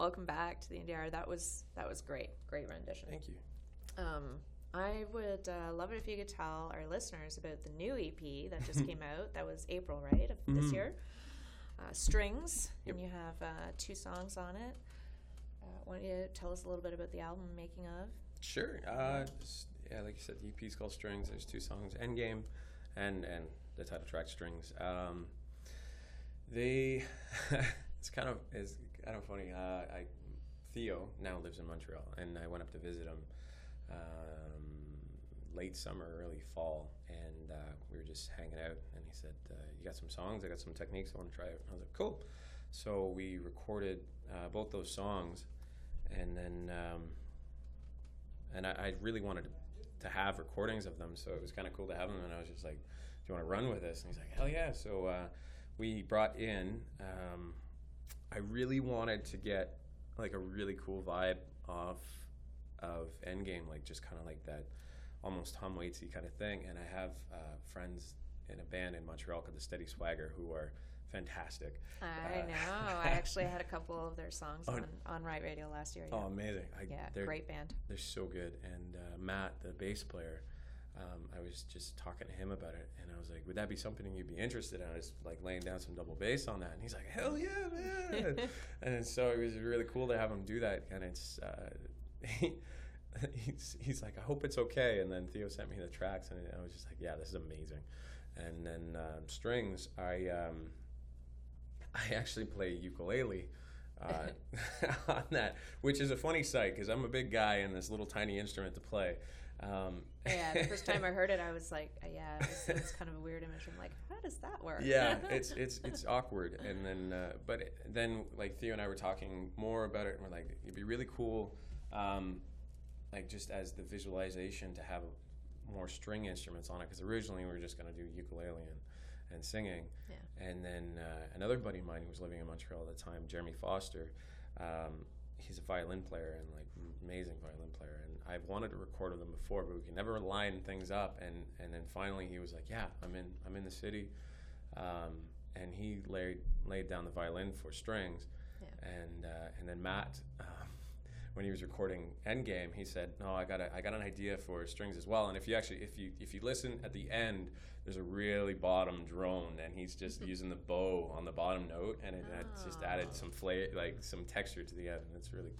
welcome back to the Indie Hour. That was that was great, great rendition. Thank you. Um, I would uh, love it if you could tell our listeners about the new EP that just came out. That was April, right, of this Mhm. year. Uh, Strings, Yep. and you have uh, two songs on it. Uh, why don't you tell us a little bit about the album making of? Sure. Uh, yeah, like you said, the EP is called Strings. There's two songs, Endgame, and and the title track Strings. Um, they, it's kind of is kind of funny. Uh, I Theo now lives in Montreal, and I went up to visit him um, late summer, early fall, and uh, we were just hanging out. And he said, uh, "You got some songs? I got some techniques. I want to try it." I was like, "Cool." So we recorded uh, both those songs, and then. Um, and I, I really wanted to, to have recordings of them, so it was kind of cool to have them. And I was just like, "Do you want to run with this?" And he's like, "Hell yeah!" So uh, we brought in. Um, I really wanted to get like a really cool vibe off of Endgame, like just kind of like that almost Tom Waitsy kind of thing. And I have uh, friends in a band in Montreal called the Steady Swagger who are fantastic. I Uh, know. I actually had a couple of their songs Oh, on, on Right Radio last year. Yeah, Oh, amazing! I, yeah great band. They're so good. And uh, Matt, the bass player, um, I was just talking to him about it, and I was like, "Would that be something you'd be interested in?" I was like laying down some double bass on that, and he's like, "Hell yeah, man!" and so it was really cool to have him do that. And it's uh, he, he's he's like, "I hope it's okay." And then Theo sent me the tracks, and I was just like, "Yeah, this is amazing." And then um, strings, I um, I actually play ukulele uh, on that, which is a funny sight because I'm a big guy and this little tiny instrument to play. Um, yeah, the first time I heard it, I was like, uh, yeah, it was, it was kind of a weird image. I'm like, how does that work? yeah, it's it's it's awkward, and then uh, but it- then like Theo and I were talking more about it, and we're like, it'd be really cool, um, like just as the visualization to have more string instruments on it, because originally we were just gonna do ukulele and and singing, Yeah. and then uh, another buddy of mine who was living in Montreal at the time, Jeremy Foster, um, he's a violin player and like amazing violin player, and I've wanted to record with him before, but we can never line things up, and and then finally he was like, yeah, I'm in I'm in the city um, and he laid laid down the violin for strings. Yeah. And uh, and then Matt, um, when he was recording Endgame, he said, "No, I got a, I got an idea for strings as well." And if you actually if you if you listen at the end, there's a really bottom drone, and he's just using the bow on the bottom note, and it, it's just added Oh. some flavor, like some texture to the end, and it's really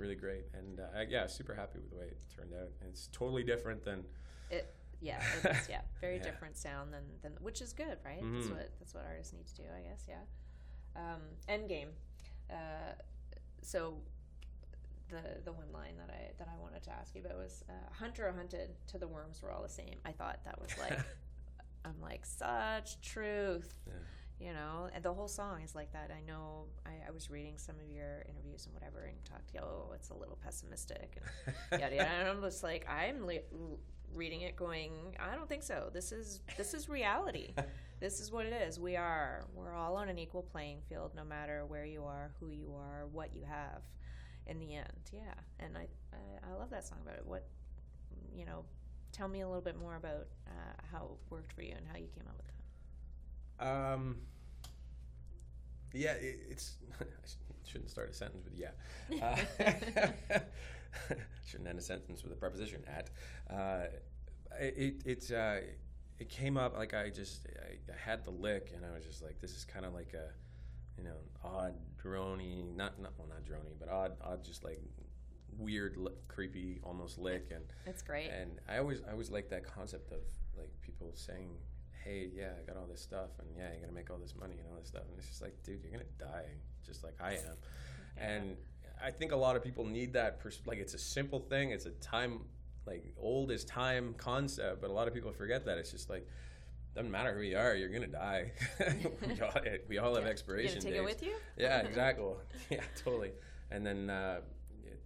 really great. And uh, I- yeah, super happy with the way it turned out. And it's totally different than It, yeah, it is, yeah, very Yeah. different sound than, than which is good, right? That's Mhm. what that's what artists need to do, I guess. Yeah. Um, Endgame. Uh, so the the one line that I that I wanted to ask you about was uh, "Hunter or hunted to the worms were all the same." I thought that was like I'm like such truth. Yeah. You know, and the whole song is like that. I know. I, I was reading some of your interviews and whatever, and you talked. Oh, it's a little pessimistic, and yada yada. And I'm just like, I'm li- reading it, going, I don't think so. This is this is reality. this is what it is. We are. We're all on an equal playing field, no matter where you are, who you are, what you have. In the end, yeah. And I I, I love that song about it. What you know, tell me a little bit more about uh, how it worked for you and how you came up with that. Um, yeah, it, it's. I shouldn't start a sentence with yeah. Uh, shouldn't end a sentence with a preposition at. Uh, it it uh, it came up like I just I, I had the lick and I was just like this is kind of like a you know odd drony not not well not drony but odd odd just like weird li- creepy almost lick and It's great. and I always I always like that concept of like people saying, "Hey, yeah, I got all this stuff, and yeah, you're gonna make all this money and all this stuff," and it's just like, dude, you're gonna die just like I am. Yeah. And I think a lot of people need that. Pers- like it's a simple thing. It's a time like old as time concept, but a lot of people forget that. It's just like doesn't matter who you are, you're gonna die. we, all, we all have Yeah. You expiration gonna take dates. it with you? Yeah, exactly. yeah, totally. And then uh,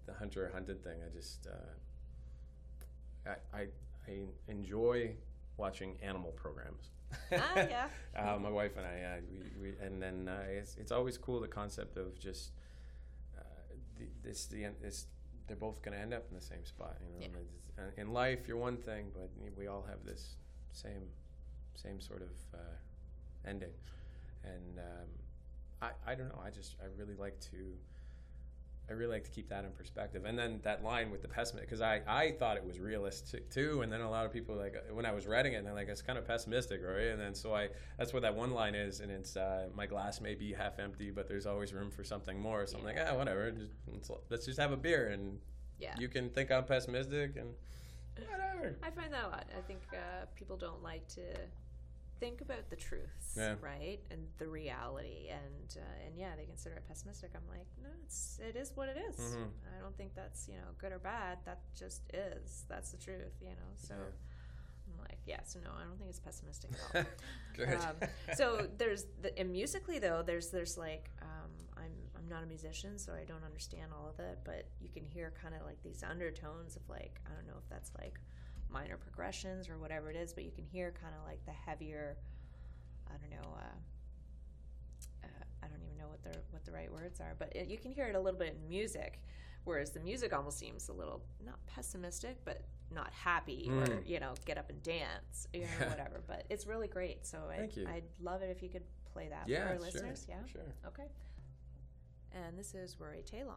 the hunter hunted thing, I just uh, I, I I enjoy watching animal programs. Ah, yeah. uh, my wife and I, uh, we, we, and then uh, it's, it's always cool the concept of just uh, the, this the. This, they're both going to end up in the same spot. You know, Yeah. In life you're one thing, but we all have this same same sort of uh, ending. And um, I I don't know. I just I really like to I really like to keep that in perspective. And then that line with the pessimist, because I, I thought it was realistic too. And then a lot of people like when I was reading it, and they're like, it's kind of pessimistic, right? And then so I that's what that one line is, and it's uh, my glass may be half empty, but there's always room for something more. So I'm like, ah, whatever. Just, let's just have a beer, and Yeah. you can think I'm pessimistic, and whatever. I find that a lot. I think uh, people don't like to think about the truths, Yeah. right, and the reality, and uh, and yeah, they consider it pessimistic. I'm like, no, it's it is what it is. Mhm. I don't think that's you know good or bad. That just is. That's the truth, you know. So Yeah. I'm like, yeah. So no, I don't think it's pessimistic at all. Good. um, so there's the, and musically though there's there's like um, I'm I'm not a musician so I don't understand all of it but you can hear kind of like these undertones of like I don't know if that's like minor progressions or whatever it is but you can hear kind of like the heavier I don't know uh, uh, I don't even know what the what the right words are but it, you can hear it a little bit in music whereas the music almost seems a little not pessimistic but not happy or Mm. you know get up and dance you know Yeah. whatever but it's really great so I, Thank you. I'd love it if you could play that yeah, for our sure, listeners yeah sure. okay and this is Rory Talon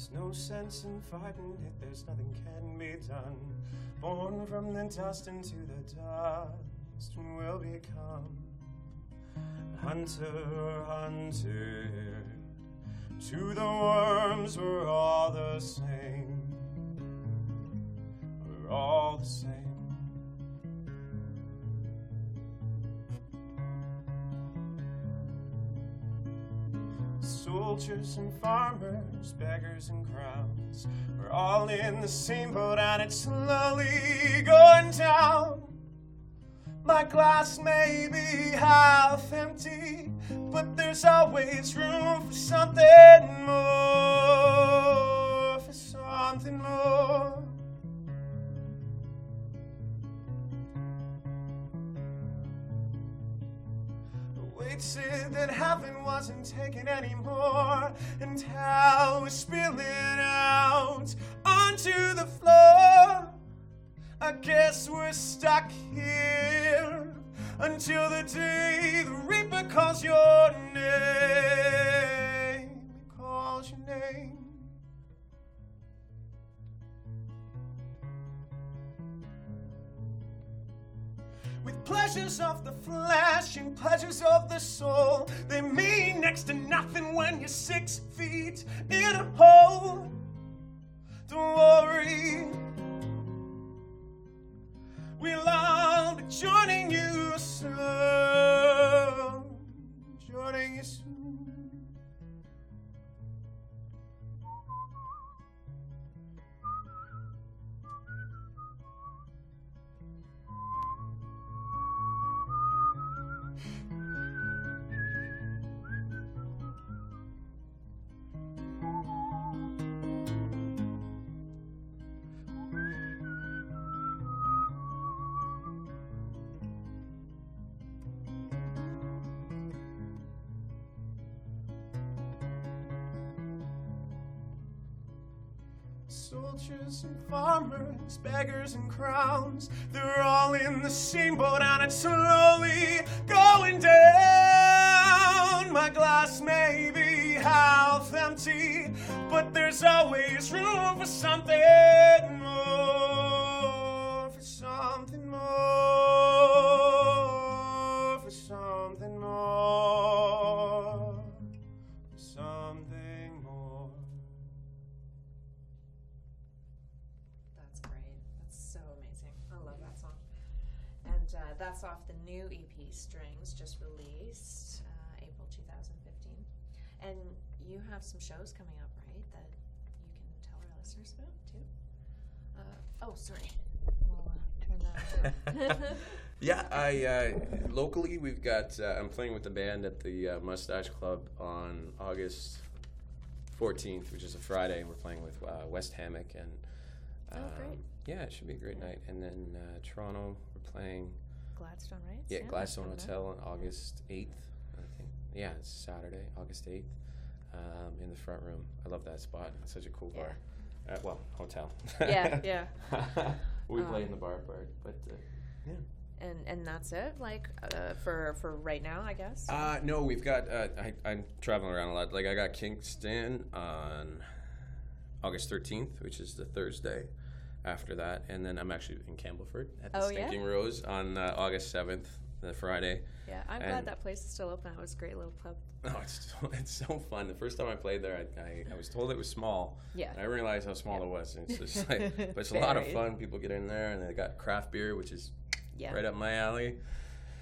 There's no sense in fighting it, there's nothing can be done. Born from the dust into the dust, and will become hunter, hunted. To the worms, we're all the same. We're all the same. And farmers, beggars and crowns, we're all in the same boat and it's slowly going down. My glass may be half empty, but there's always room for something more, for something more. Said that heaven wasn't taken anymore, and hell was spilling out onto the floor. I guess we're stuck here until the day the Reaper calls your name. With pleasures of the flesh and pleasures of the soul, they mean next to nothing when you're six feet in a hole. Soldiers and farmers, beggars and crowns, they're all in the same boat and it's slowly going down. My glass may be half empty, but there's always room for something that's off the new EP Strings, just released uh, April 2015. And you have some shows coming up, right? That you can tell our listeners about too. Uh, oh, sorry. We'll uh, turn that. Yeah, I uh, locally we've got. Uh, I'm playing with the band at the uh, Mustache Club on August 14th, which is a Friday. We're playing with uh, West Hammock and. Oh, great. Yeah, it should be a great night. And then uh, Toronto, we're playing Gladstone, right? yeah, Gladstone coming up. Hotel on August 8th, I think. Yeah, it's Saturday, August 8th, um, in the front room. I love that spot. It's such a cool Yeah. bar. Uh, well, hotel. Yeah, yeah. we play Um, in the bar part, but uh, yeah. And and that's it. Like uh, for for right now, I guess. Uh, no, we've got. Uh, I, I'm traveling around a lot. Like I got Kingston on August 13th, which is the Thursday after that, and then I'm actually in Campbellford at the Oh, yeah? Stinking Rose on uh, August 7th, the Friday. yeah, I'm and- glad that place is still open. It was a great little pub. Oh, it's so, it's so fun. The first time I played there, I, I, I was told it was small, Yeah. and I realized how small it was. And it's just like, but it's a lot of fun. People get in there, and they got craft beer, which is Yeah. right up my alley.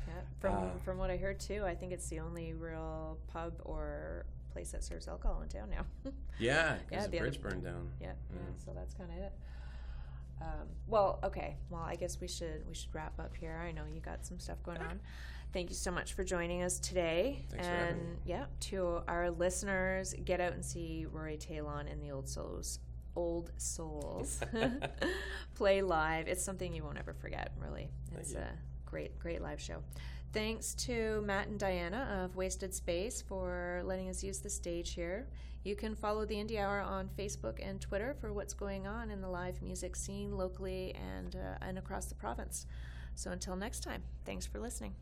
Yeah. From Uh, from what I heard too, I think it's the only real pub or place that serves alcohol in town now. Yeah, because Yeah, the the other- bridge burned down. yeah, yeah. Mm. So that's kind of it. Um, well, okay. Well, I guess we should we should wrap up here. I know you got some stuff going on. Thank you so much for joining us today. Thanks for and having me. yeah, to our listeners, get out and see Rory Talon and the Old Souls. Old Souls play live. It's something you won't ever forget. Really, it's a great, great live show. Thanks to Matt and Diana of Wasted Space for letting us use the stage here. You can follow the Indie Hour on Facebook and Twitter for what's going on in the live music scene locally and uh, and across the province. So until next time, thanks for listening.